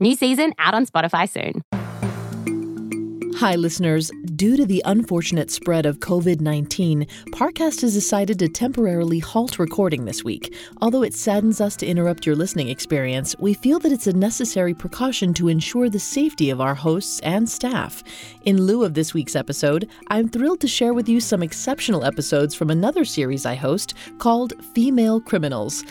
New season out on Spotify soon. Hi, listeners. Due to the unfortunate spread of COVID 19, Parcast has decided to temporarily halt recording this week. Although it saddens us to interrupt your listening experience, we feel that it's a necessary precaution to ensure the safety of our hosts and staff. In lieu of this week's episode, I'm thrilled to share with you some exceptional episodes from another series I host called Female Criminals.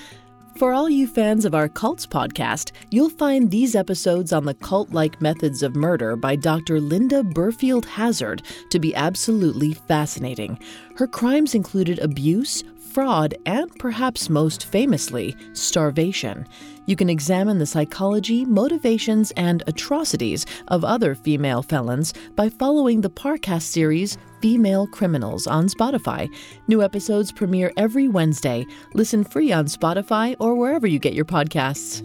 For all you fans of our Cults podcast, you'll find these episodes on the cult like methods of murder by Dr. Linda Burfield Hazzard to be absolutely fascinating. Her crimes included abuse, fraud, and perhaps most famously, starvation. You can examine the psychology, motivations, and atrocities of other female felons by following the Parcast series Female Criminals on Spotify. New episodes premiere every Wednesday. Listen free on Spotify or wherever you get your podcasts.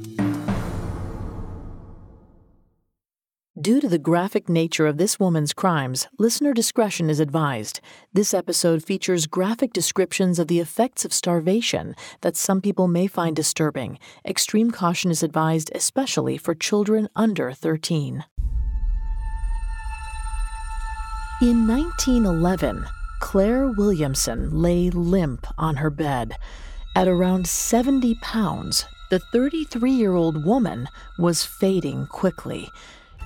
Due to the graphic nature of this woman's crimes, listener discretion is advised. This episode features graphic descriptions of the effects of starvation that some people may find disturbing. Extreme caution is advised, especially for children under 13. In 1911, Claire Williamson lay limp on her bed. At around 70 pounds, the 33 year old woman was fading quickly.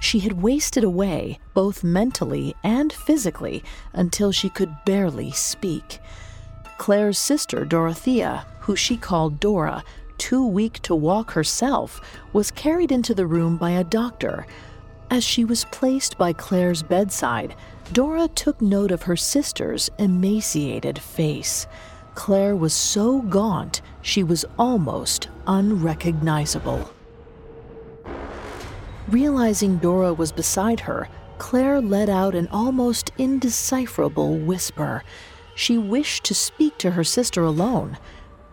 She had wasted away, both mentally and physically, until she could barely speak. Claire's sister, Dorothea, who she called Dora, too weak to walk herself, was carried into the room by a doctor. As she was placed by Claire's bedside, Dora took note of her sister's emaciated face. Claire was so gaunt, she was almost unrecognizable. Realizing Dora was beside her, Claire let out an almost indecipherable whisper. She wished to speak to her sister alone.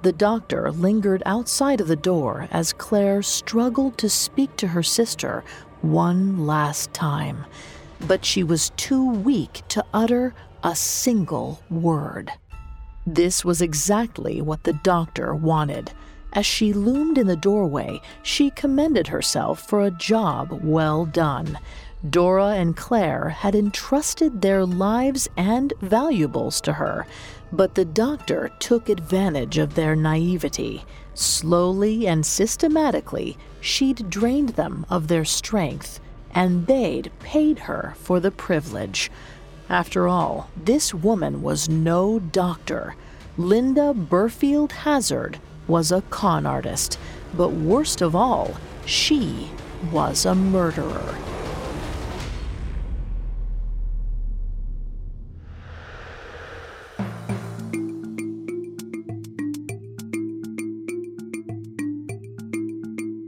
The doctor lingered outside of the door as Claire struggled to speak to her sister one last time. But she was too weak to utter a single word. This was exactly what the doctor wanted. As she loomed in the doorway, she commended herself for a job well done. Dora and Claire had entrusted their lives and valuables to her, but the doctor took advantage of their naivety. Slowly and systematically, she'd drained them of their strength, and they'd paid her for the privilege. After all, this woman was no doctor. Linda Burfield Hazzard was a con artist, but worst of all, she was a murderer.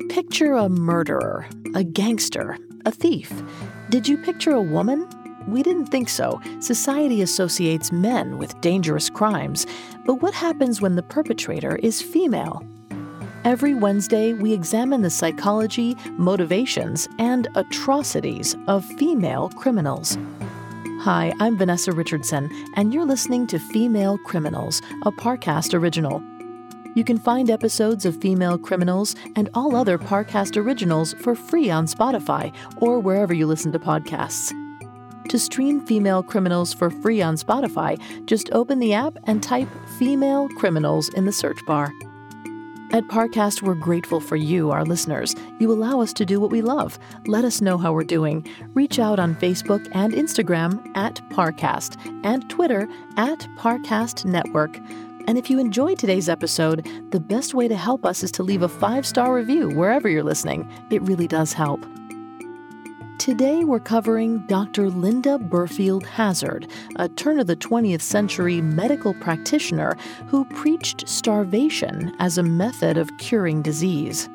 Picture a murderer, a gangster, a thief. Did you picture a woman? We didn't think so. Society associates men with dangerous crimes. But what happens when the perpetrator is female? Every Wednesday, we examine the psychology, motivations, and atrocities of female criminals. Hi, I'm Vanessa Richardson, and you're listening to Female Criminals, a Parcast original. You can find episodes of Female Criminals and all other Parcast originals for free on Spotify or wherever you listen to podcasts. To stream Female Criminals for free on Spotify, just open the app and type Female Criminals in the search bar. At Parcast, we're grateful for you, our listeners. You allow us to do what we love. Let us know how we're doing. Reach out on Facebook and Instagram at Parcast and Twitter at Parcast Network. And if you enjoyed today's episode, the best way to help us is to leave a five star review wherever you're listening. It really does help. Today, we're covering Dr. Linda Burfield Hazzard, a turn of the 20th century medical practitioner who preached starvation as a method of curing disease.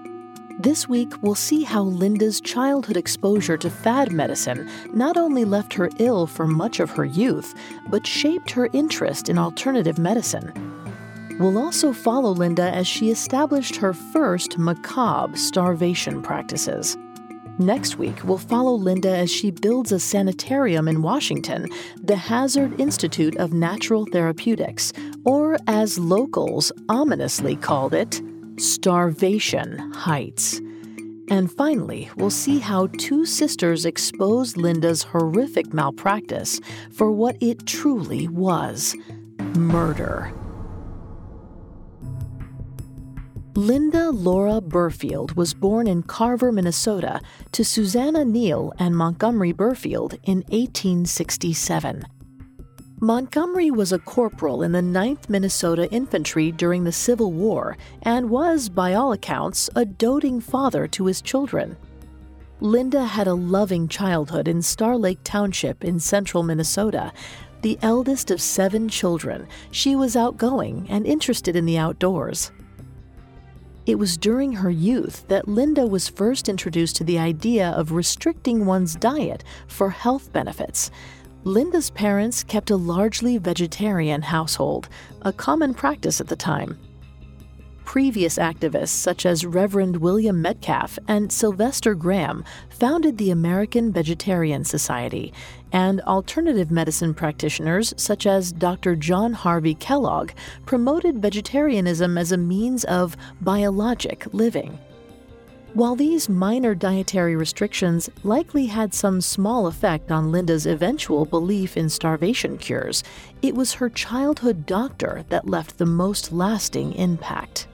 This week, we'll see how Linda's childhood exposure to fad medicine not only left her ill for much of her youth, but shaped her interest in alternative medicine. We'll also follow Linda as she established her first macabre starvation practices. Next week, we'll follow Linda as she builds a sanitarium in Washington, the Hazzard Institute of Natural Therapeutics, or as locals ominously called it, Starvation Heights. And finally, we'll see how two sisters expose Linda's horrific malpractice for what it truly was murder. Linda Laura Burfield was born in Carver, Minnesota, to Susanna Neal and Montgomery Burfield in 1867. Montgomery was a corporal in the 9th Minnesota Infantry during the Civil War and was, by all accounts, a doting father to his children. Linda had a loving childhood in Star Lake Township in central Minnesota. The eldest of seven children, she was outgoing and interested in the outdoors. It was during her youth that Linda was first introduced to the idea of restricting one's diet for health benefits. Linda's parents kept a largely vegetarian household, a common practice at the time. Previous activists such as Reverend William Metcalf and Sylvester Graham founded the American Vegetarian Society, and alternative medicine practitioners such as Dr. John Harvey Kellogg promoted vegetarianism as a means of biologic living. While these minor dietary restrictions likely had some small effect on Linda's eventual belief in starvation cures, it was her childhood doctor that left the most lasting impact.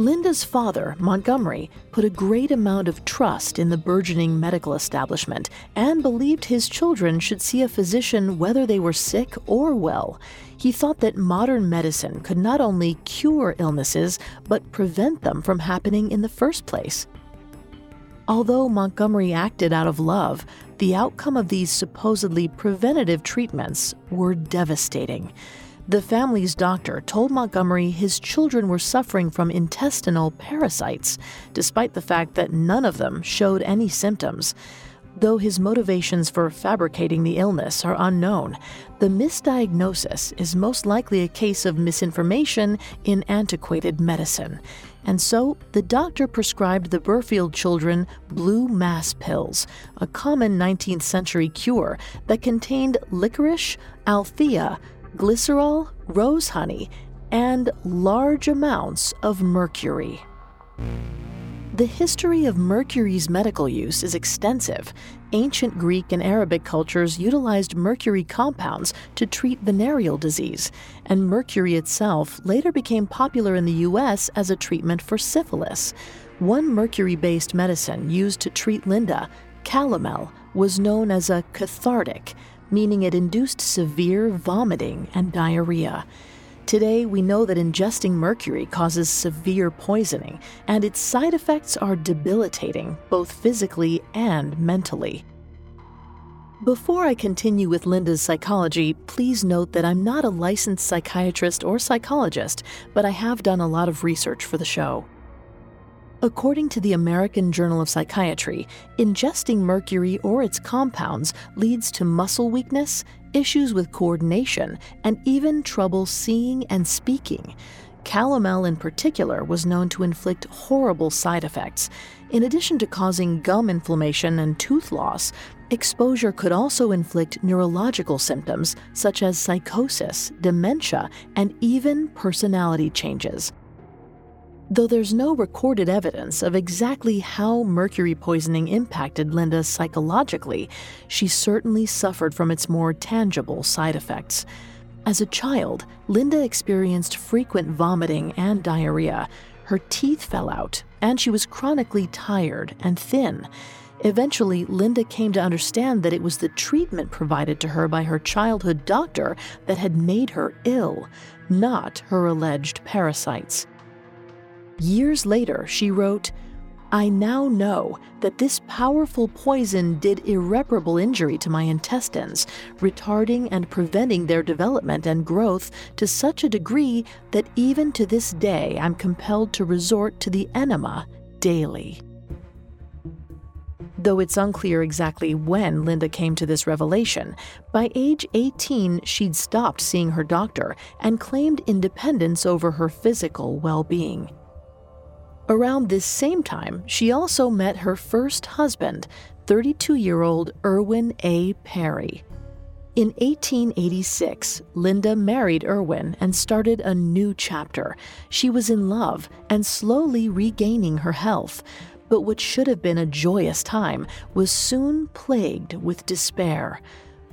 Linda's father, Montgomery, put a great amount of trust in the burgeoning medical establishment and believed his children should see a physician whether they were sick or well. He thought that modern medicine could not only cure illnesses, but prevent them from happening in the first place. Although Montgomery acted out of love, the outcome of these supposedly preventative treatments were devastating. The family's doctor told Montgomery his children were suffering from intestinal parasites, despite the fact that none of them showed any symptoms. Though his motivations for fabricating the illness are unknown, the misdiagnosis is most likely a case of misinformation in antiquated medicine. And so, the doctor prescribed the Burfield children blue mass pills, a common 19th century cure that contained licorice, althea, glycerol, rose honey, and large amounts of mercury. The history of mercury's medical use is extensive. Ancient Greek and Arabic cultures utilized mercury compounds to treat venereal disease, and mercury itself later became popular in the U.S. as a treatment for syphilis. One mercury based medicine used to treat Linda, calomel, was known as a cathartic, meaning it induced severe vomiting and diarrhea. Today, we know that ingesting mercury causes severe poisoning, and its side effects are debilitating, both physically and mentally. Before I continue with Linda's psychology, please note that I'm not a licensed psychiatrist or psychologist, but I have done a lot of research for the show. According to the American Journal of Psychiatry, ingesting mercury or its compounds leads to muscle weakness, issues with coordination, and even trouble seeing and speaking. Calomel, in particular, was known to inflict horrible side effects. In addition to causing gum inflammation and tooth loss, exposure could also inflict neurological symptoms such as psychosis, dementia, and even personality changes. Though there's no recorded evidence of exactly how mercury poisoning impacted Linda psychologically, she certainly suffered from its more tangible side effects. As a child, Linda experienced frequent vomiting and diarrhea. Her teeth fell out, and she was chronically tired and thin. Eventually, Linda came to understand that it was the treatment provided to her by her childhood doctor that had made her ill, not her alleged parasites. Years later, she wrote, I now know that this powerful poison did irreparable injury to my intestines, retarding and preventing their development and growth to such a degree that even to this day I'm compelled to resort to the enema daily. Though it's unclear exactly when Linda came to this revelation, by age 18 she'd stopped seeing her doctor and claimed independence over her physical well being. Around this same time, she also met her first husband, 32 year old Irwin A. Perry. In 1886, Linda married Irwin and started a new chapter. She was in love and slowly regaining her health, but what should have been a joyous time was soon plagued with despair.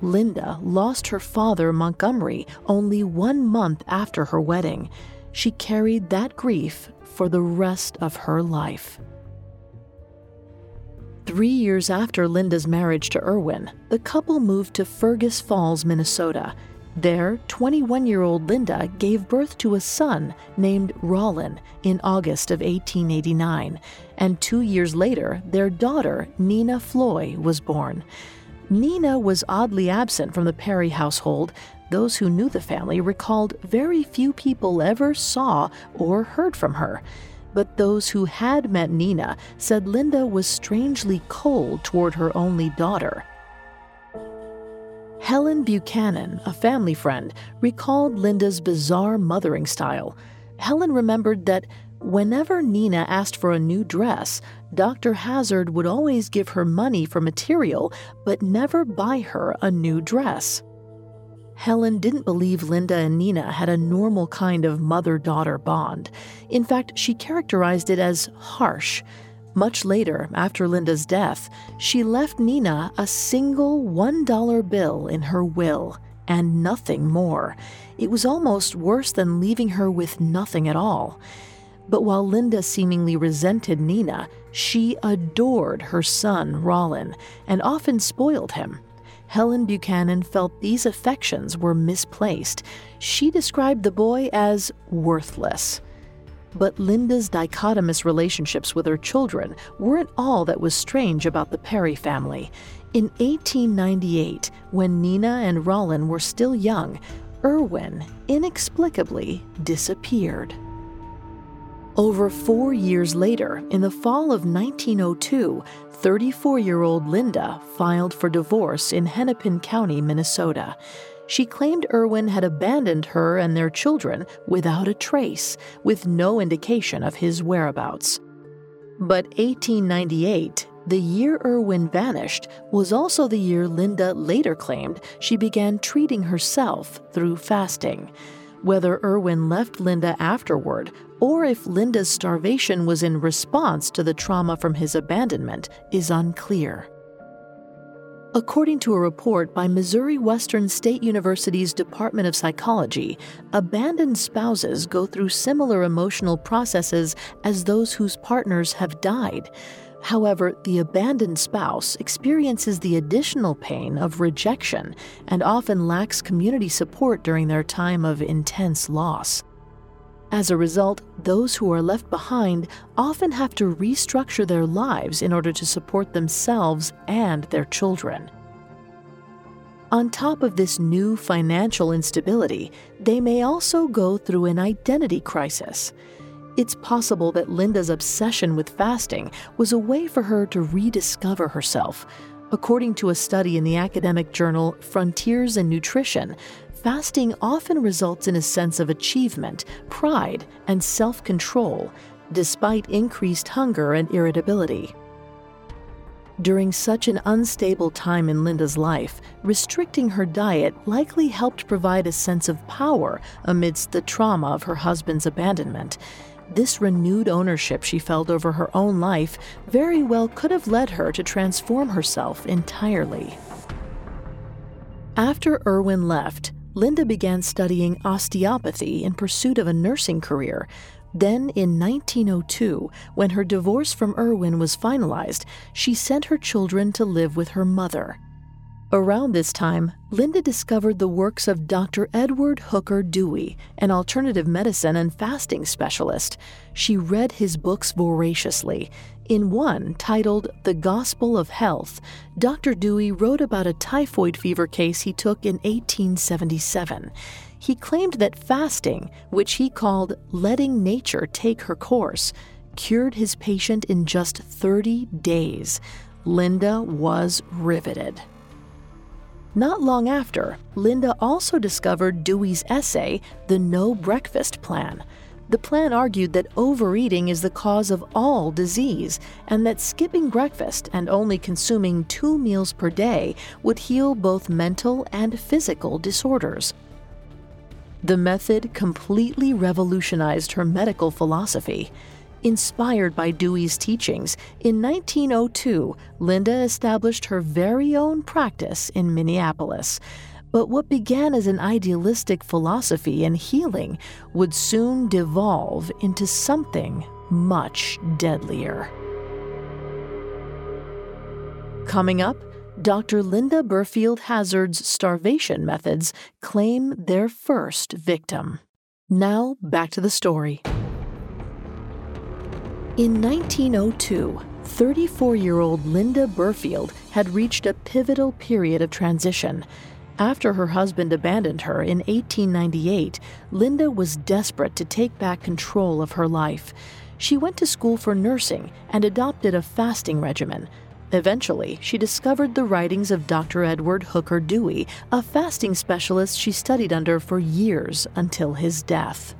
Linda lost her father, Montgomery, only one month after her wedding. She carried that grief for the rest of her life. Three years after Linda's marriage to Irwin, the couple moved to Fergus Falls, Minnesota. There, 21 year old Linda gave birth to a son named Rollin in August of 1889, and two years later, their daughter, Nina Floy, was born. Nina was oddly absent from the Perry household, those who knew the family recalled very few people ever saw or heard from her. But those who had met Nina said Linda was strangely cold toward her only daughter. Helen Buchanan, a family friend, recalled Linda's bizarre mothering style. Helen remembered that whenever Nina asked for a new dress, Dr. Hazzard would always give her money for material but never buy her a new dress. Helen didn't believe Linda and Nina had a normal kind of mother daughter bond. In fact, she characterized it as harsh. Much later, after Linda's death, she left Nina a single $1 bill in her will and nothing more. It was almost worse than leaving her with nothing at all. But while Linda seemingly resented Nina, she adored her son, Rollin, and often spoiled him. Helen Buchanan felt these affections were misplaced. She described the boy as worthless. But Linda's dichotomous relationships with her children weren't all that was strange about the Perry family. In 1898, when Nina and Rollin were still young, Irwin inexplicably disappeared. Over four years later, in the fall of 1902, 34 year old Linda filed for divorce in Hennepin County, Minnesota. She claimed Irwin had abandoned her and their children without a trace, with no indication of his whereabouts. But 1898, the year Irwin vanished, was also the year Linda later claimed she began treating herself through fasting. Whether Irwin left Linda afterward or if Linda's starvation was in response to the trauma from his abandonment is unclear. According to a report by Missouri Western State University's Department of Psychology, abandoned spouses go through similar emotional processes as those whose partners have died. However, the abandoned spouse experiences the additional pain of rejection and often lacks community support during their time of intense loss. As a result, those who are left behind often have to restructure their lives in order to support themselves and their children. On top of this new financial instability, they may also go through an identity crisis. It's possible that Linda's obsession with fasting was a way for her to rediscover herself. According to a study in the academic journal Frontiers in Nutrition, fasting often results in a sense of achievement, pride, and self control, despite increased hunger and irritability. During such an unstable time in Linda's life, restricting her diet likely helped provide a sense of power amidst the trauma of her husband's abandonment. This renewed ownership she felt over her own life very well could have led her to transform herself entirely. After Irwin left, Linda began studying osteopathy in pursuit of a nursing career, then, in 1902, when her divorce from Irwin was finalized, she sent her children to live with her mother. Around this time, Linda discovered the works of Dr. Edward Hooker Dewey, an alternative medicine and fasting specialist. She read his books voraciously. In one, titled The Gospel of Health, Dr. Dewey wrote about a typhoid fever case he took in 1877 he claimed that fasting, which he called letting nature take her course, cured his patient in just 30 days. Linda was riveted. Not long after, Linda also discovered Dewey's essay, The No Breakfast Plan. The plan argued that overeating is the cause of all disease, and that skipping breakfast and only consuming two meals per day would heal both mental and physical disorders. The method completely revolutionized her medical philosophy. Inspired by Dewey's teachings, in 1902, Linda established her very own practice in Minneapolis. But what began as an idealistic philosophy and healing would soon devolve into something much deadlier. Coming up, Dr. Linda Burfield Hazzard's starvation methods claim their first victim. Now, back to the story. In 1902, 34 year old Linda Burfield had reached a pivotal period of transition. After her husband abandoned her in 1898, Linda was desperate to take back control of her life. She went to school for nursing and adopted a fasting regimen Eventually, she discovered the writings of Dr. Edward Hooker Dewey, a fasting specialist she studied under for years until his death.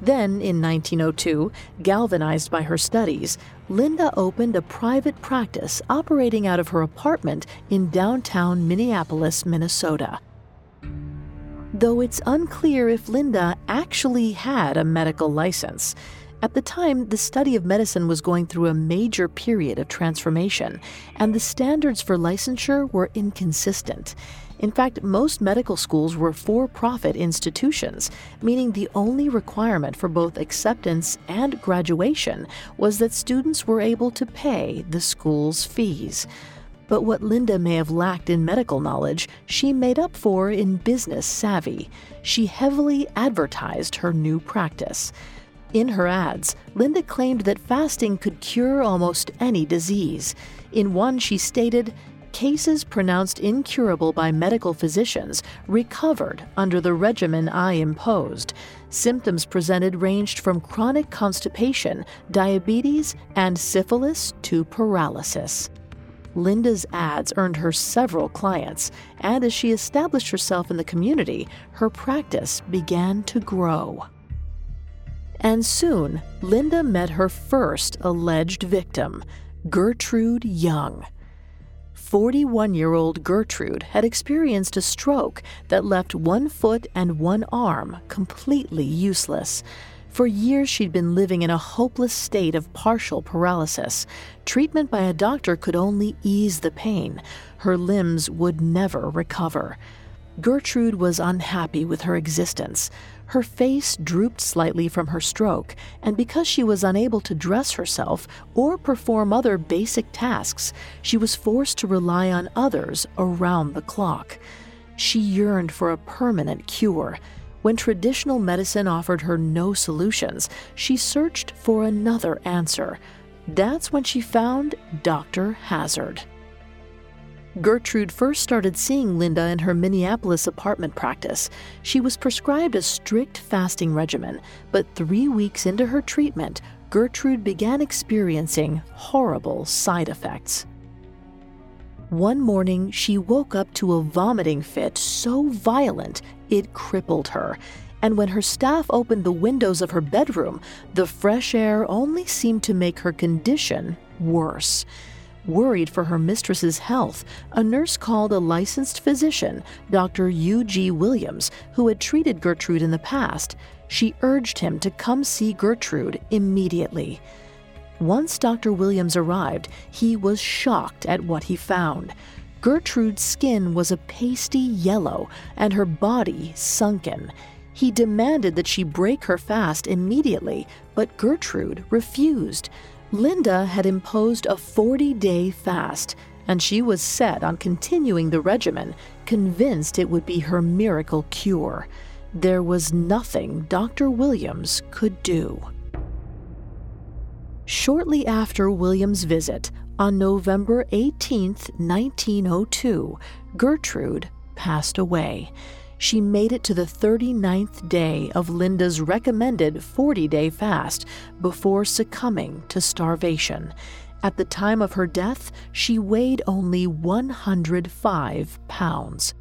Then, in 1902, galvanized by her studies, Linda opened a private practice operating out of her apartment in downtown Minneapolis, Minnesota. Though it's unclear if Linda actually had a medical license, at the time, the study of medicine was going through a major period of transformation, and the standards for licensure were inconsistent. In fact, most medical schools were for profit institutions, meaning the only requirement for both acceptance and graduation was that students were able to pay the school's fees. But what Linda may have lacked in medical knowledge, she made up for in business savvy. She heavily advertised her new practice. In her ads, Linda claimed that fasting could cure almost any disease. In one, she stated, Cases pronounced incurable by medical physicians recovered under the regimen I imposed. Symptoms presented ranged from chronic constipation, diabetes, and syphilis to paralysis. Linda's ads earned her several clients, and as she established herself in the community, her practice began to grow. And soon, Linda met her first alleged victim, Gertrude Young. 41 year old Gertrude had experienced a stroke that left one foot and one arm completely useless. For years, she'd been living in a hopeless state of partial paralysis. Treatment by a doctor could only ease the pain. Her limbs would never recover. Gertrude was unhappy with her existence. Her face drooped slightly from her stroke, and because she was unable to dress herself or perform other basic tasks, she was forced to rely on others around the clock. She yearned for a permanent cure. When traditional medicine offered her no solutions, she searched for another answer. That's when she found Dr. Hazzard. Gertrude first started seeing Linda in her Minneapolis apartment practice. She was prescribed a strict fasting regimen, but three weeks into her treatment, Gertrude began experiencing horrible side effects. One morning, she woke up to a vomiting fit so violent it crippled her. And when her staff opened the windows of her bedroom, the fresh air only seemed to make her condition worse. Worried for her mistress's health, a nurse called a licensed physician, Dr. U.G. Williams, who had treated Gertrude in the past. She urged him to come see Gertrude immediately. Once Dr. Williams arrived, he was shocked at what he found. Gertrude's skin was a pasty yellow and her body sunken. He demanded that she break her fast immediately, but Gertrude refused. Linda had imposed a 40 day fast, and she was set on continuing the regimen, convinced it would be her miracle cure. There was nothing Dr. Williams could do. Shortly after William's visit, on November 18, 1902, Gertrude passed away. She made it to the 39th day of Linda's recommended 40 day fast before succumbing to starvation. At the time of her death, she weighed only 105 pounds.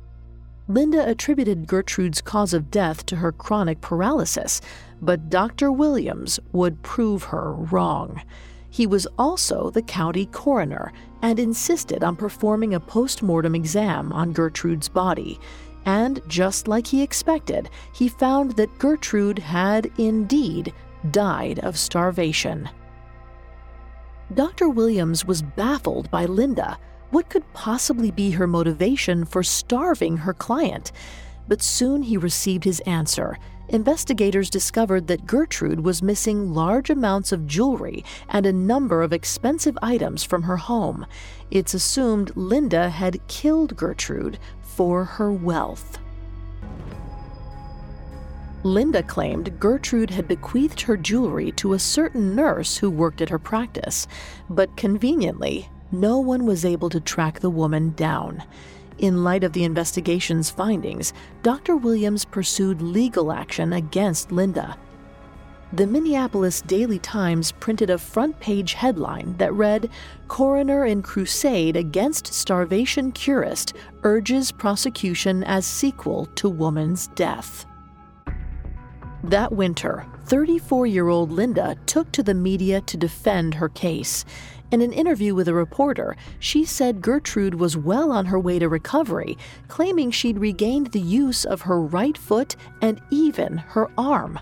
Linda attributed Gertrude's cause of death to her chronic paralysis, but Dr. Williams would prove her wrong. He was also the county coroner and insisted on performing a post mortem exam on Gertrude's body. And just like he expected, he found that Gertrude had indeed died of starvation. Dr. Williams was baffled by Linda what could possibly be her motivation for starving her client? But soon he received his answer. Investigators discovered that Gertrude was missing large amounts of jewelry and a number of expensive items from her home. It's assumed Linda had killed Gertrude for her wealth. Linda claimed Gertrude had bequeathed her jewelry to a certain nurse who worked at her practice, but conveniently, no one was able to track the woman down. In light of the investigation's findings, Dr. Williams pursued legal action against Linda. The Minneapolis Daily Times printed a front page headline that read Coroner in Crusade Against Starvation Curist Urges Prosecution as Sequel to Woman's Death. That winter, 34 year old Linda took to the media to defend her case. In an interview with a reporter, she said Gertrude was well on her way to recovery, claiming she'd regained the use of her right foot and even her arm.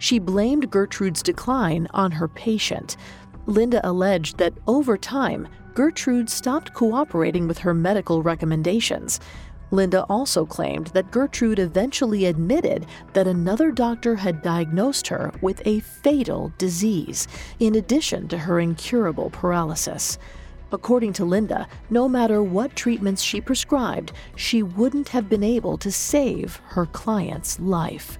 She blamed Gertrude's decline on her patient. Linda alleged that over time, Gertrude stopped cooperating with her medical recommendations. Linda also claimed that Gertrude eventually admitted that another doctor had diagnosed her with a fatal disease, in addition to her incurable paralysis. According to Linda, no matter what treatments she prescribed, she wouldn't have been able to save her client's life.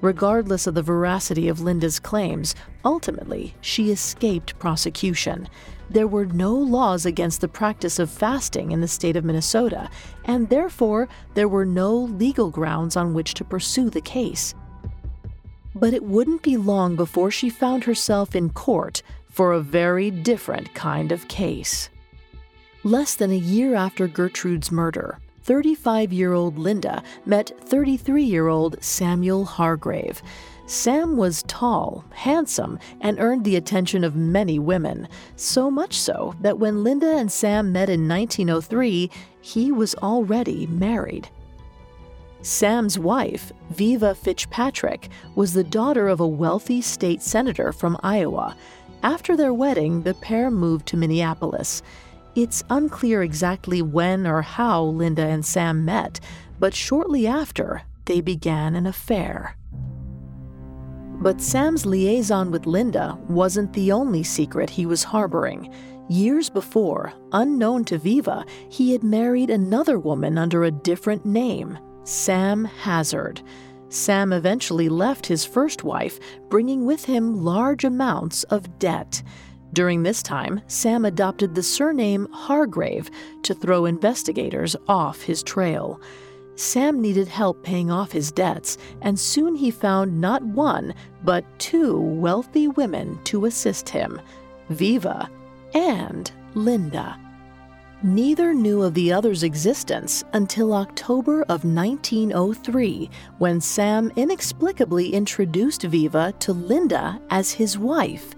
Regardless of the veracity of Linda's claims, ultimately she escaped prosecution there were no laws against the practice of fasting in the state of Minnesota, and therefore there were no legal grounds on which to pursue the case. But it wouldn't be long before she found herself in court for a very different kind of case. Less than a year after Gertrude's murder, 35 year old Linda met 33 year old Samuel Hargrave. Sam was tall, handsome, and earned the attention of many women, so much so that when Linda and Sam met in 1903, he was already married. Sam's wife, Viva Fitzpatrick, was the daughter of a wealthy state senator from Iowa. After their wedding, the pair moved to Minneapolis. It's unclear exactly when or how Linda and Sam met, but shortly after, they began an affair. But Sam's liaison with Linda wasn't the only secret he was harboring. Years before, unknown to Viva, he had married another woman under a different name, Sam Hazzard. Sam eventually left his first wife, bringing with him large amounts of debt. During this time, Sam adopted the surname Hargrave to throw investigators off his trail. Sam needed help paying off his debts, and soon he found not one, but two wealthy women to assist him Viva and Linda. Neither knew of the other's existence until October of 1903, when Sam inexplicably introduced Viva to Linda as his wife.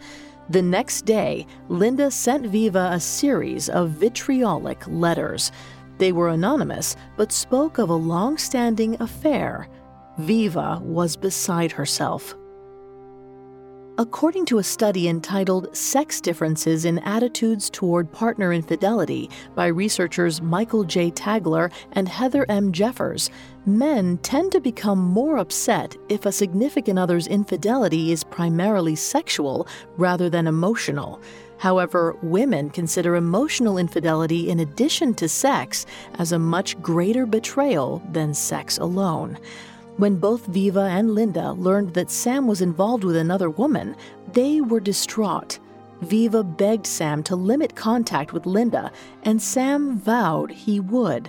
The next day, Linda sent Viva a series of vitriolic letters. They were anonymous, but spoke of a long standing affair. Viva was beside herself. According to a study entitled Sex Differences in Attitudes Toward Partner Infidelity by researchers Michael J. Tagler and Heather M. Jeffers, men tend to become more upset if a significant other's infidelity is primarily sexual rather than emotional. However, women consider emotional infidelity in addition to sex as a much greater betrayal than sex alone. When both Viva and Linda learned that Sam was involved with another woman, they were distraught. Viva begged Sam to limit contact with Linda, and Sam vowed he would.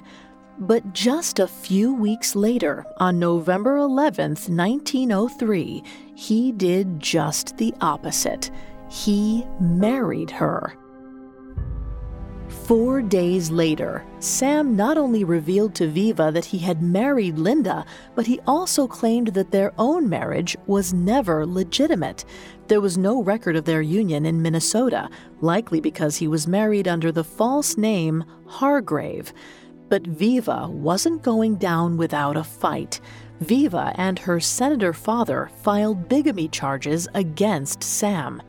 But just a few weeks later, on November 11, 1903, he did just the opposite. He married her. Four days later, Sam not only revealed to Viva that he had married Linda, but he also claimed that their own marriage was never legitimate. There was no record of their union in Minnesota, likely because he was married under the false name Hargrave. But Viva wasn't going down without a fight. Viva and her senator father filed bigamy charges against Sam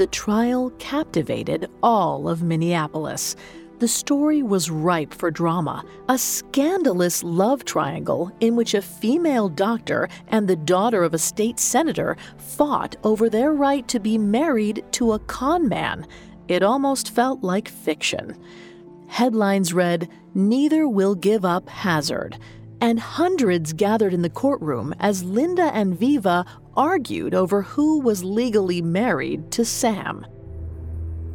the trial captivated all of Minneapolis. The story was ripe for drama, a scandalous love triangle in which a female doctor and the daughter of a state senator fought over their right to be married to a con man. It almost felt like fiction. Headlines read, Neither will give up Hazzard and hundreds gathered in the courtroom as Linda and Viva argued over who was legally married to Sam.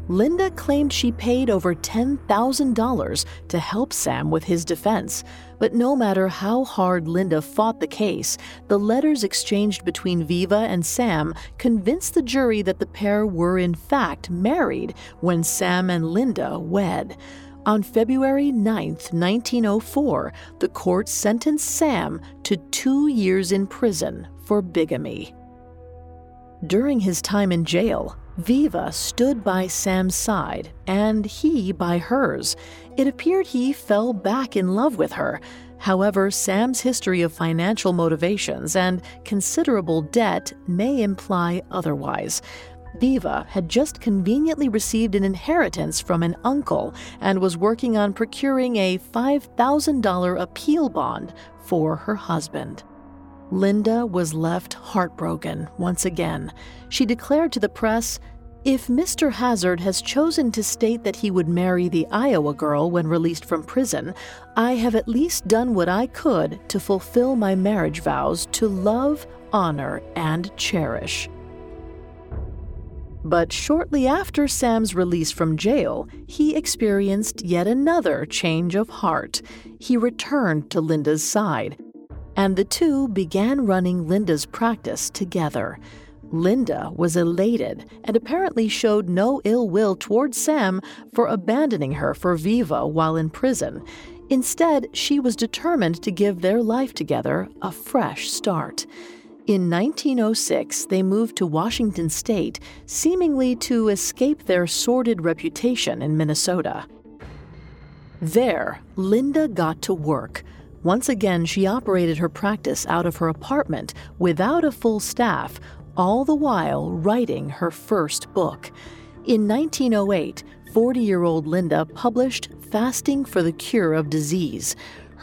Linda claimed she paid over $10,000 to help Sam with his defense, but no matter how hard Linda fought the case, the letters exchanged between Viva and Sam convinced the jury that the pair were in fact married when Sam and Linda wed. On February 9, 1904, the court sentenced Sam to two years in prison for bigamy. During his time in jail, Viva stood by Sam's side and he by hers. It appeared he fell back in love with her. However, Sam's history of financial motivations and considerable debt may imply otherwise. Viva had just conveniently received an inheritance from an uncle and was working on procuring a $5,000 appeal bond for her husband. Linda was left heartbroken once again. She declared to the press If Mr. Hazzard has chosen to state that he would marry the Iowa girl when released from prison, I have at least done what I could to fulfill my marriage vows to love, honor, and cherish. But shortly after Sam's release from jail, he experienced yet another change of heart. He returned to Linda's side, and the two began running Linda's practice together. Linda was elated and apparently showed no ill will toward Sam for abandoning her for Viva while in prison. Instead, she was determined to give their life together a fresh start. In 1906, they moved to Washington state, seemingly to escape their sordid reputation in Minnesota. There, Linda got to work. Once again, she operated her practice out of her apartment without a full staff, all the while writing her first book. In 1908, 40 year old Linda published Fasting for the Cure of Disease.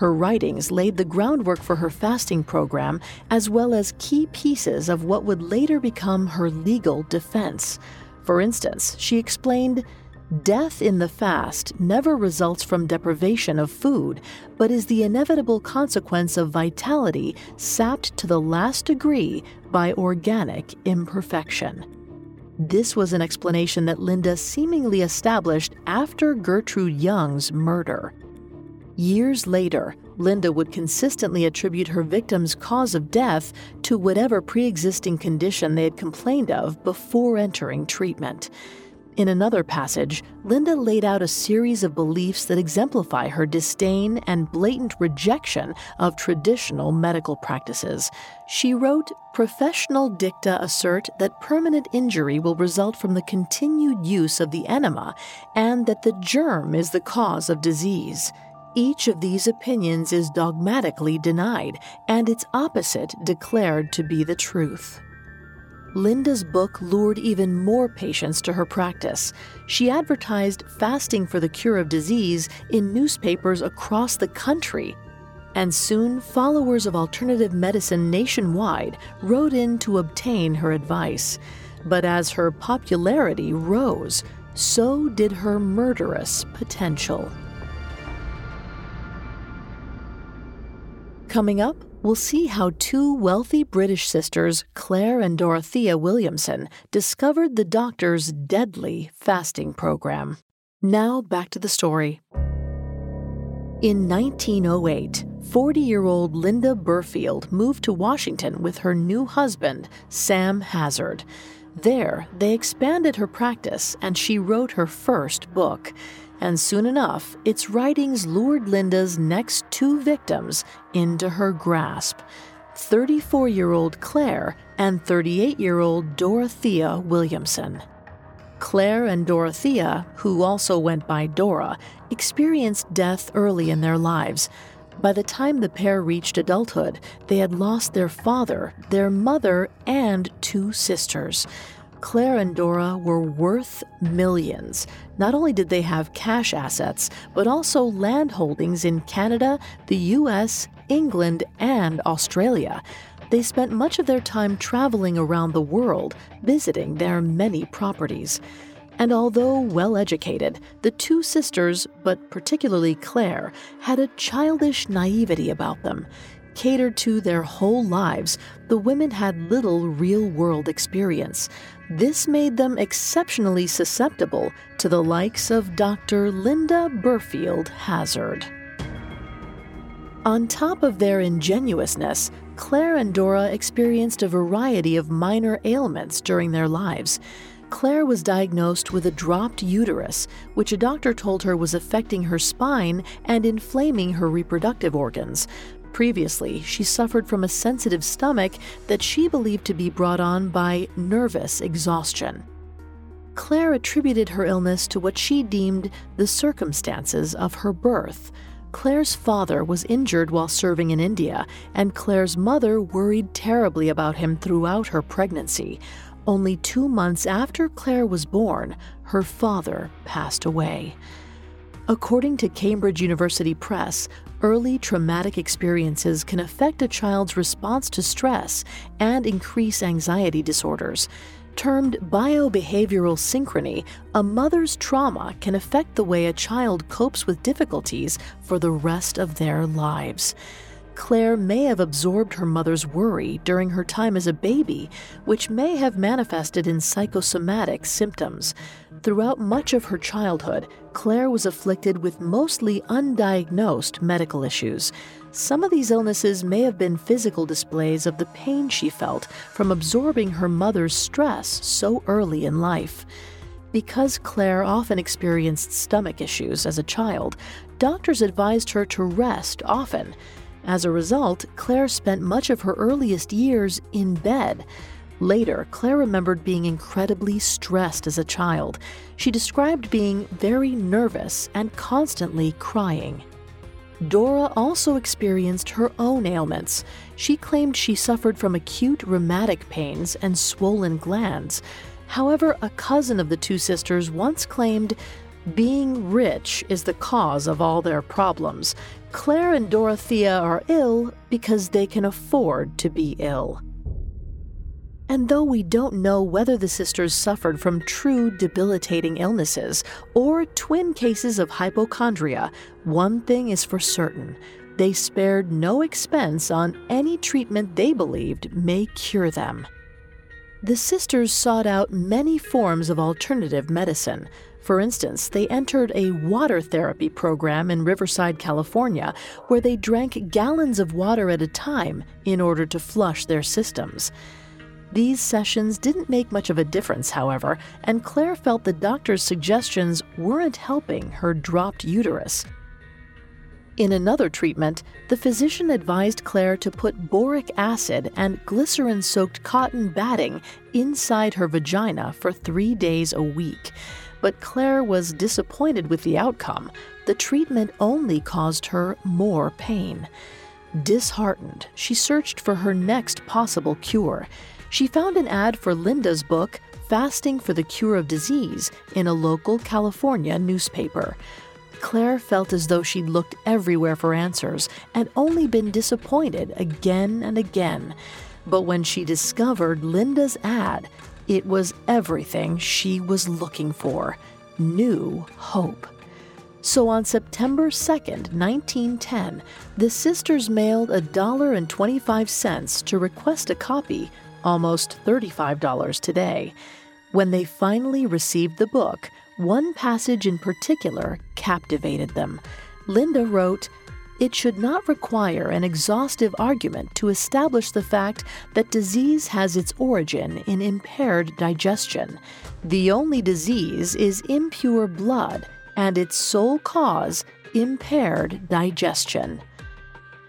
Her writings laid the groundwork for her fasting program, as well as key pieces of what would later become her legal defense. For instance, she explained Death in the fast never results from deprivation of food, but is the inevitable consequence of vitality sapped to the last degree by organic imperfection. This was an explanation that Linda seemingly established after Gertrude Young's murder. Years later, Linda would consistently attribute her victim's cause of death to whatever pre existing condition they had complained of before entering treatment. In another passage, Linda laid out a series of beliefs that exemplify her disdain and blatant rejection of traditional medical practices. She wrote Professional dicta assert that permanent injury will result from the continued use of the enema and that the germ is the cause of disease. Each of these opinions is dogmatically denied, and its opposite declared to be the truth. Linda's book lured even more patients to her practice. She advertised fasting for the cure of disease in newspapers across the country. And soon, followers of alternative medicine nationwide wrote in to obtain her advice. But as her popularity rose, so did her murderous potential. Coming up, we'll see how two wealthy British sisters, Claire and Dorothea Williamson, discovered the doctor's deadly fasting program. Now back to the story. In 1908, 40 year old Linda Burfield moved to Washington with her new husband, Sam Hazzard. There, they expanded her practice and she wrote her first book and soon enough, its writings lured Linda's next two victims into her grasp 34 year old Claire and 38 year old Dorothea Williamson. Claire and Dorothea, who also went by Dora, experienced death early in their lives. By the time the pair reached adulthood, they had lost their father, their mother, and two sisters. Claire and Dora were worth millions. Not only did they have cash assets, but also land holdings in Canada, the US, England, and Australia. They spent much of their time traveling around the world, visiting their many properties. And although well educated, the two sisters, but particularly Claire, had a childish naivety about them. Catered to their whole lives, the women had little real world experience. This made them exceptionally susceptible to the likes of Dr. Linda Burfield Hazzard. On top of their ingenuousness, Claire and Dora experienced a variety of minor ailments during their lives. Claire was diagnosed with a dropped uterus, which a doctor told her was affecting her spine and inflaming her reproductive organs. Previously, she suffered from a sensitive stomach that she believed to be brought on by nervous exhaustion. Claire attributed her illness to what she deemed the circumstances of her birth. Claire's father was injured while serving in India, and Claire's mother worried terribly about him throughout her pregnancy. Only two months after Claire was born, her father passed away. According to Cambridge University Press, early traumatic experiences can affect a child's response to stress and increase anxiety disorders. Termed biobehavioral synchrony, a mother's trauma can affect the way a child copes with difficulties for the rest of their lives. Claire may have absorbed her mother's worry during her time as a baby, which may have manifested in psychosomatic symptoms. Throughout much of her childhood, Claire was afflicted with mostly undiagnosed medical issues. Some of these illnesses may have been physical displays of the pain she felt from absorbing her mother's stress so early in life. Because Claire often experienced stomach issues as a child, doctors advised her to rest often. As a result, Claire spent much of her earliest years in bed. Later, Claire remembered being incredibly stressed as a child. She described being very nervous and constantly crying. Dora also experienced her own ailments. She claimed she suffered from acute rheumatic pains and swollen glands. However, a cousin of the two sisters once claimed being rich is the cause of all their problems. Claire and Dorothea are ill because they can afford to be ill. And though we don't know whether the sisters suffered from true debilitating illnesses or twin cases of hypochondria, one thing is for certain they spared no expense on any treatment they believed may cure them. The sisters sought out many forms of alternative medicine, for instance, they entered a water therapy program in Riverside, California, where they drank gallons of water at a time in order to flush their systems. These sessions didn't make much of a difference, however, and Claire felt the doctor's suggestions weren't helping her dropped uterus. In another treatment, the physician advised Claire to put boric acid and glycerin soaked cotton batting inside her vagina for three days a week. But Claire was disappointed with the outcome. The treatment only caused her more pain. Disheartened, she searched for her next possible cure. She found an ad for Linda's book, Fasting for the Cure of Disease, in a local California newspaper. Claire felt as though she'd looked everywhere for answers and only been disappointed again and again. But when she discovered Linda's ad, it was everything she was looking for new hope. So on September 2nd, 1910, the sisters mailed a dollar and 25 cents to request a copy, almost $35 today. When they finally received the book, one passage in particular captivated them. Linda wrote, it should not require an exhaustive argument to establish the fact that disease has its origin in impaired digestion. The only disease is impure blood, and its sole cause, impaired digestion.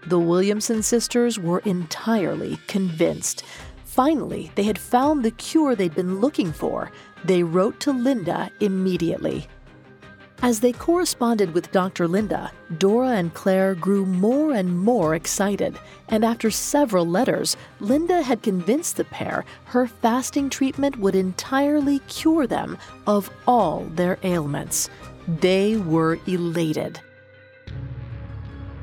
The Williamson sisters were entirely convinced. Finally, they had found the cure they'd been looking for. They wrote to Linda immediately. As they corresponded with Dr. Linda, Dora and Claire grew more and more excited, and after several letters, Linda had convinced the pair her fasting treatment would entirely cure them of all their ailments. They were elated.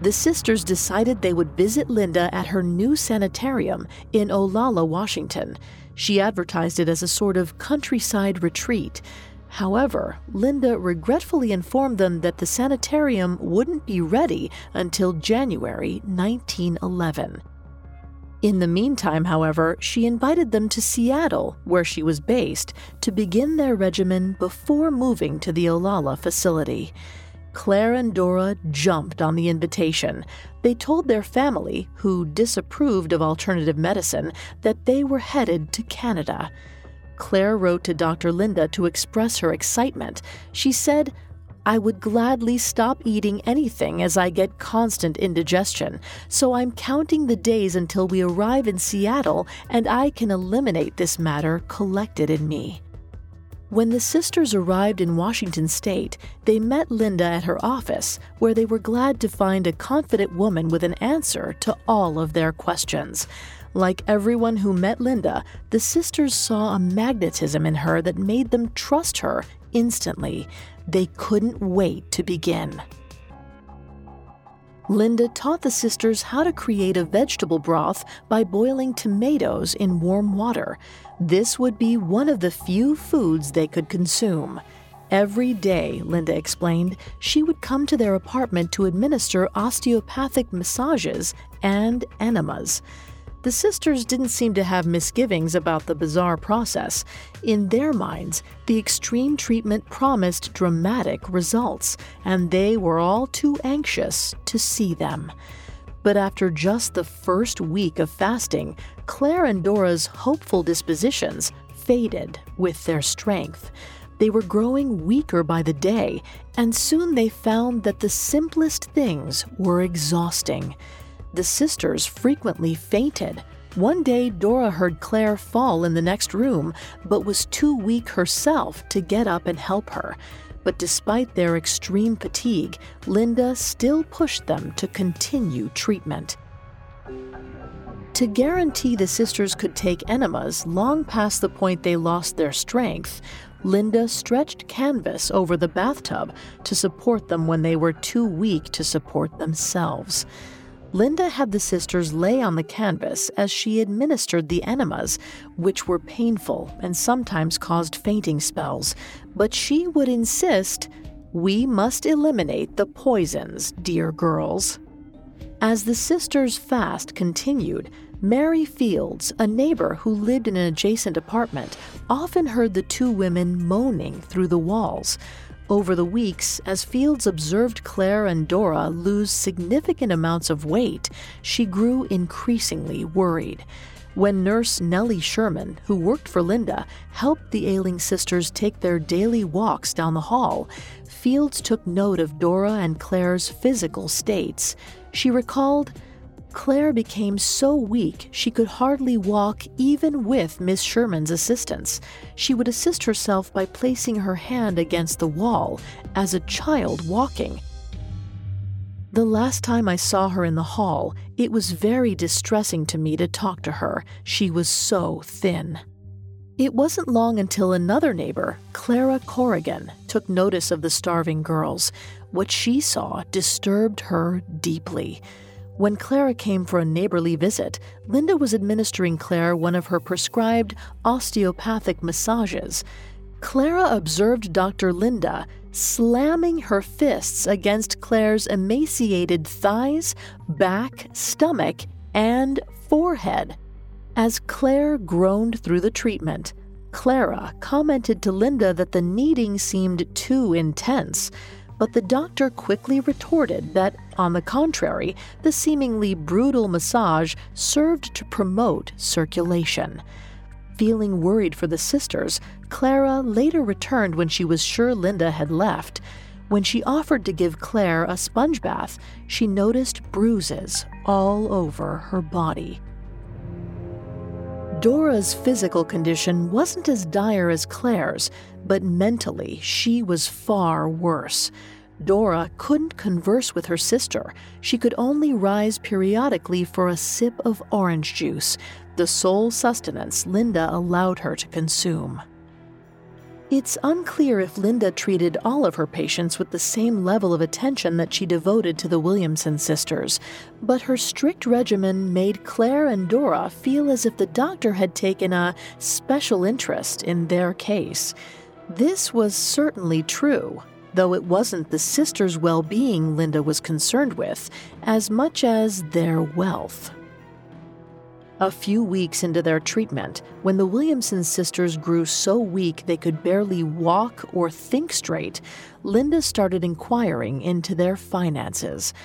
The sisters decided they would visit Linda at her new sanitarium in Olalla, Washington. She advertised it as a sort of countryside retreat. However, Linda regretfully informed them that the sanitarium wouldn't be ready until January 1911. In the meantime, however, she invited them to Seattle, where she was based, to begin their regimen before moving to the Olalla facility. Claire and Dora jumped on the invitation. They told their family, who disapproved of alternative medicine, that they were headed to Canada. Claire wrote to Dr. Linda to express her excitement. She said, I would gladly stop eating anything as I get constant indigestion, so I'm counting the days until we arrive in Seattle and I can eliminate this matter collected in me. When the sisters arrived in Washington state, they met Linda at her office, where they were glad to find a confident woman with an answer to all of their questions. Like everyone who met Linda, the sisters saw a magnetism in her that made them trust her instantly. They couldn't wait to begin. Linda taught the sisters how to create a vegetable broth by boiling tomatoes in warm water. This would be one of the few foods they could consume. Every day, Linda explained, she would come to their apartment to administer osteopathic massages and enemas. The sisters didn't seem to have misgivings about the bizarre process. In their minds, the extreme treatment promised dramatic results, and they were all too anxious to see them. But after just the first week of fasting, Claire and Dora's hopeful dispositions faded with their strength. They were growing weaker by the day, and soon they found that the simplest things were exhausting. The sisters frequently fainted. One day, Dora heard Claire fall in the next room, but was too weak herself to get up and help her. But despite their extreme fatigue, Linda still pushed them to continue treatment. To guarantee the sisters could take enemas long past the point they lost their strength, Linda stretched canvas over the bathtub to support them when they were too weak to support themselves. Linda had the sisters lay on the canvas as she administered the enemas, which were painful and sometimes caused fainting spells, but she would insist, We must eliminate the poisons, dear girls. As the sisters' fast continued, Mary Fields, a neighbor who lived in an adjacent apartment, often heard the two women moaning through the walls. Over the weeks, as Fields observed Claire and Dora lose significant amounts of weight, she grew increasingly worried. When nurse Nellie Sherman, who worked for Linda, helped the ailing sisters take their daily walks down the hall, Fields took note of Dora and Claire's physical states. She recalled, Claire became so weak she could hardly walk even with Miss Sherman's assistance. She would assist herself by placing her hand against the wall, as a child walking. The last time I saw her in the hall, it was very distressing to me to talk to her. She was so thin. It wasn't long until another neighbor, Clara Corrigan, took notice of the starving girls. What she saw disturbed her deeply. When Clara came for a neighborly visit, Linda was administering Claire one of her prescribed osteopathic massages. Clara observed Dr. Linda slamming her fists against Claire's emaciated thighs, back, stomach, and forehead. As Claire groaned through the treatment, Clara commented to Linda that the kneading seemed too intense, but the doctor quickly retorted that, on the contrary, the seemingly brutal massage served to promote circulation. Feeling worried for the sisters, Clara later returned when she was sure Linda had left. When she offered to give Claire a sponge bath, she noticed bruises all over her body. Dora's physical condition wasn't as dire as Claire's, but mentally she was far worse. Dora couldn't converse with her sister. She could only rise periodically for a sip of orange juice, the sole sustenance Linda allowed her to consume. It's unclear if Linda treated all of her patients with the same level of attention that she devoted to the Williamson sisters, but her strict regimen made Claire and Dora feel as if the doctor had taken a special interest in their case. This was certainly true, though it wasn't the sisters' well being Linda was concerned with as much as their wealth. A few weeks into their treatment, when the Williamson sisters grew so weak they could barely walk or think straight, Linda started inquiring into their finances.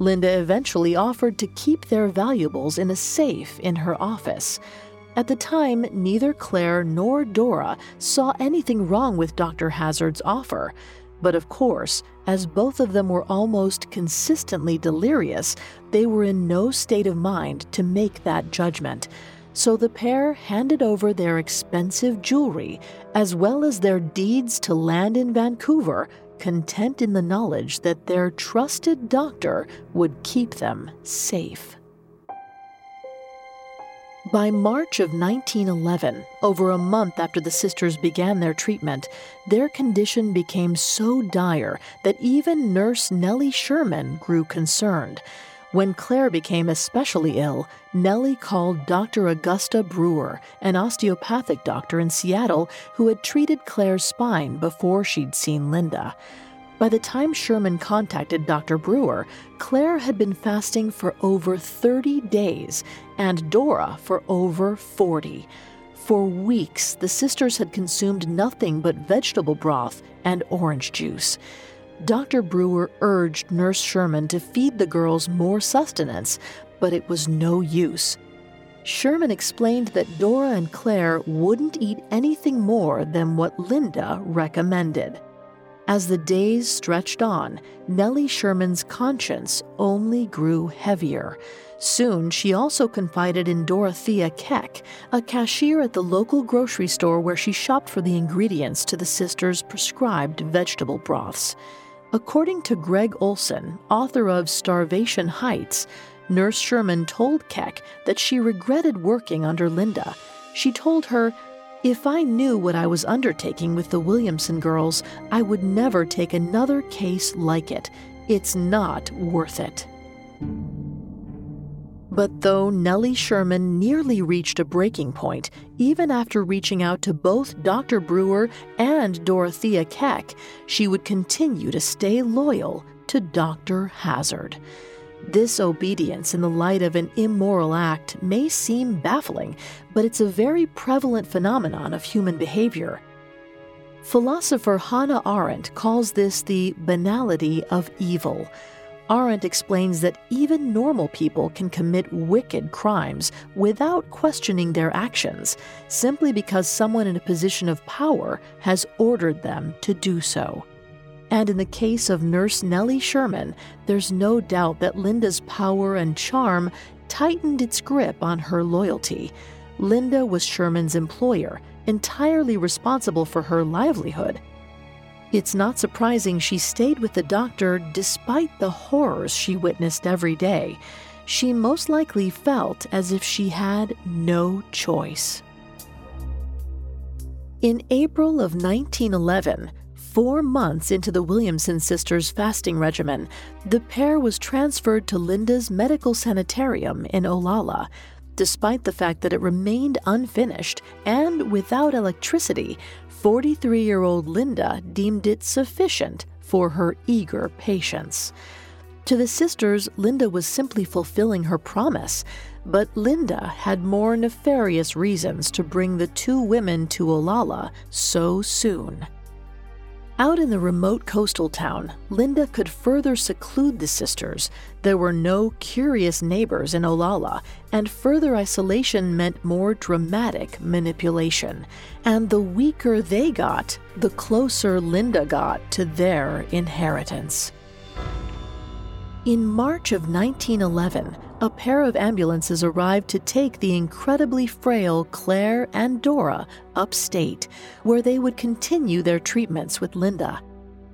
Linda eventually offered to keep their valuables in a safe in her office. At the time, neither Claire nor Dora saw anything wrong with Dr. Hazzard's offer. But of course, as both of them were almost consistently delirious, they were in no state of mind to make that judgment. So the pair handed over their expensive jewelry, as well as their deeds to land in Vancouver, content in the knowledge that their trusted doctor would keep them safe. By March of 1911, over a month after the sisters began their treatment, their condition became so dire that even nurse Nellie Sherman grew concerned. When Claire became especially ill, Nellie called Dr. Augusta Brewer, an osteopathic doctor in Seattle who had treated Claire's spine before she'd seen Linda. By the time Sherman contacted Dr. Brewer, Claire had been fasting for over 30 days and Dora for over 40. For weeks, the sisters had consumed nothing but vegetable broth and orange juice. Dr. Brewer urged Nurse Sherman to feed the girls more sustenance, but it was no use. Sherman explained that Dora and Claire wouldn't eat anything more than what Linda recommended. As the days stretched on, Nellie Sherman's conscience only grew heavier. Soon, she also confided in Dorothea Keck, a cashier at the local grocery store where she shopped for the ingredients to the sisters' prescribed vegetable broths. According to Gregg Olsen, author of Starvation Heights, Nurse Sherman told Keck that she regretted working under Linda. She told her, if I knew what I was undertaking with the Williamson girls, I would never take another case like it. It's not worth it. But though Nellie Sherman nearly reached a breaking point, even after reaching out to both Dr. Brewer and Dorothea Keck, she would continue to stay loyal to Dr. Hazzard. This obedience in the light of an immoral act may seem baffling, but it's a very prevalent phenomenon of human behavior. Philosopher Hannah Arendt calls this the banality of evil. Arendt explains that even normal people can commit wicked crimes without questioning their actions, simply because someone in a position of power has ordered them to do so. And in the case of nurse Nellie Sherman, there's no doubt that Linda's power and charm tightened its grip on her loyalty. Linda was Sherman's employer, entirely responsible for her livelihood. It's not surprising she stayed with the doctor despite the horrors she witnessed every day. She most likely felt as if she had no choice. In April of 1911, four months into the Williamson sisters' fasting regimen, the pair was transferred to Linda's medical sanitarium in Olalla, despite the fact that it remained unfinished and without electricity, 43 year old Linda deemed it sufficient for her eager patients. To the sisters, Linda was simply fulfilling her promise, but Linda had more nefarious reasons to bring the two women to Olalla so soon. Out in the remote coastal town, Linda could further seclude the sisters. There were no curious neighbors in Olalla, and further isolation meant more dramatic manipulation. And the weaker they got, the closer Linda got to their inheritance. In March of 1911, a pair of ambulances arrived to take the incredibly frail Claire and Dora upstate, where they would continue their treatments with Linda.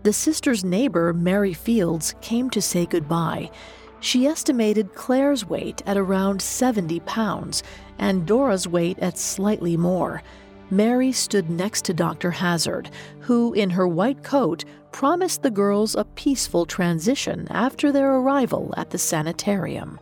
The sisters' neighbor, Mary Fields, came to say goodbye. She estimated Claire's weight at around 70 pounds and Dora's weight at slightly more. Mary stood next to Dr. Hazzard, who, in her white coat, promised the girls a peaceful transition after their arrival at the sanitarium.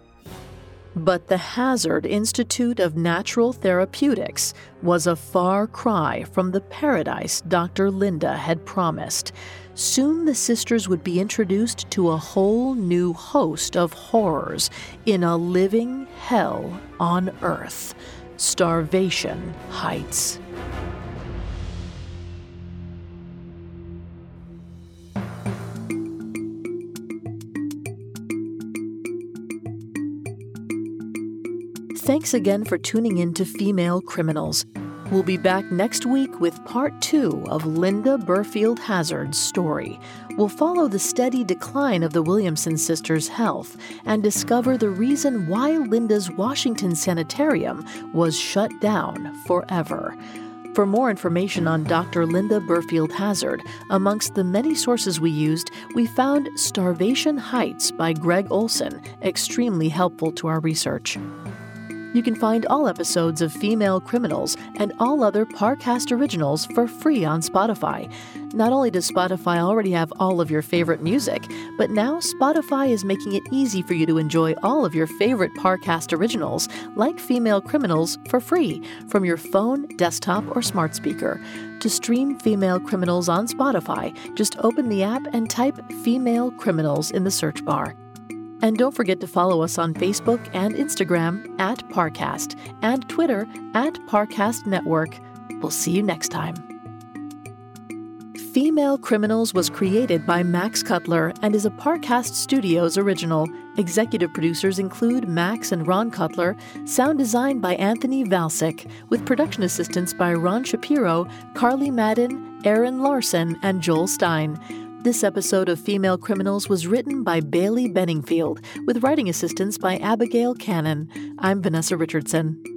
But the Hazzard Institute of Natural Therapeutics was a far cry from the paradise Dr. Linda had promised. Soon the sisters would be introduced to a whole new host of horrors in a living hell on earth Starvation Heights. Thanks again for tuning in to Female Criminals. We'll be back next week with part two of Linda Burfield Hazzard's story. We'll follow the steady decline of the Williamson sisters' health and discover the reason why Linda's Washington sanitarium was shut down forever. For more information on Dr. Linda Burfield Hazzard, amongst the many sources we used, we found Starvation Heights by Gregg Olsen extremely helpful to our research. You can find all episodes of Female Criminals and all other Parcast originals for free on Spotify. Not only does Spotify already have all of your favorite music, but now Spotify is making it easy for you to enjoy all of your favorite Parcast originals, like Female Criminals, for free from your phone, desktop, or smart speaker. To stream Female Criminals on Spotify, just open the app and type Female Criminals in the search bar. And don't forget to follow us on Facebook and Instagram at Parcast and Twitter at Parcast Network. We'll see you next time. Female Criminals was created by Max Cutler and is a Parcast Studios original. Executive producers include Max and Ron Cutler, sound design by Anthony Valsic, with production assistance by Ron Shapiro, Carly Madden, Aaron Larson, and Joel Stein. This episode of Female Criminals was written by Bailey Benningfield, with writing assistance by Abigail Cannon. I'm Vanessa Richardson.